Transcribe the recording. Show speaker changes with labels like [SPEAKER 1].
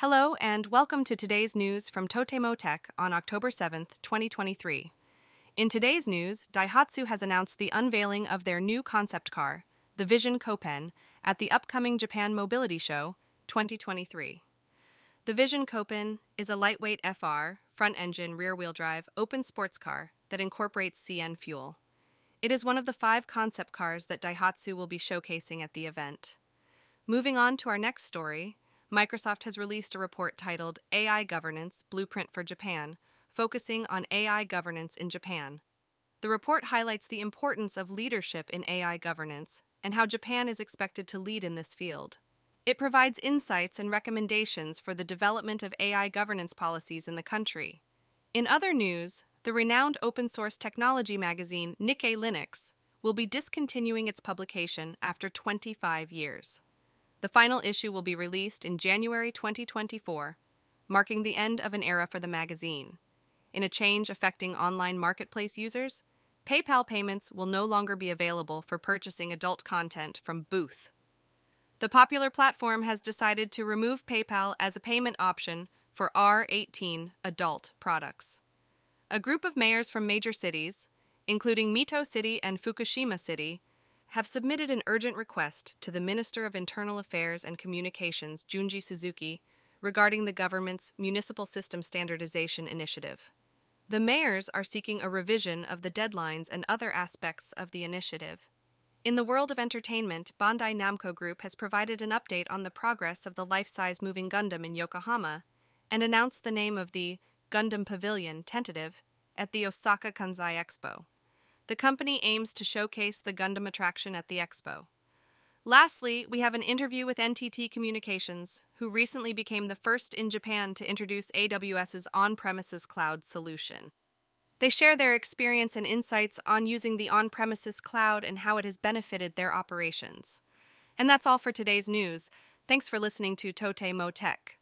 [SPEAKER 1] Hello, and welcome to today's news from Totemo Tech on October 7th, 2023. In today's news, Daihatsu has announced the unveiling of their new concept car, the Vision Copen, at the upcoming Japan Mobility Show 2023. The Vision Copen is a lightweight FR, front engine, rear wheel drive, open sports car that incorporates CN fuel. It is one of the five concept cars that Daihatsu will be showcasing at the event. Moving on to our next story, Microsoft has released a report titled AI Governance Blueprint for Japan, focusing on AI governance in Japan. The report highlights the importance of leadership in AI governance and how Japan is expected to lead in this field. It provides insights and recommendations for the development of AI governance policies in the country. In other news, the renowned open source technology magazine Nikkei Linux will be discontinuing its publication after 25 years. The final issue will be released in January 2024, marking the end of an era for the magazine. In a change affecting online marketplace users, PayPal payments will no longer be available for purchasing adult content from Booth. The popular platform has decided to remove PayPal as a payment option for R18 adult products. A group of mayors from major cities, including Mito City and Fukushima City, have submitted an urgent request to the Minister of Internal Affairs and Communications, Junji Suzuki, regarding the government's Municipal System Standardization Initiative. The mayors are seeking a revision of the deadlines and other aspects of the initiative. In the world of entertainment, Bandai Namco Group has provided an update on the progress of the life size moving Gundam in Yokohama and announced the name of the Gundam Pavilion tentative at the Osaka Kansai Expo. The company aims to showcase the Gundam attraction at the expo. Lastly, we have an interview with NTT Communications, who recently became the first in Japan to introduce AWS's on premises cloud solution. They share their experience and insights on using the on premises cloud and how it has benefited their operations. And that's all for today's news. Thanks for listening to Totemo Tech.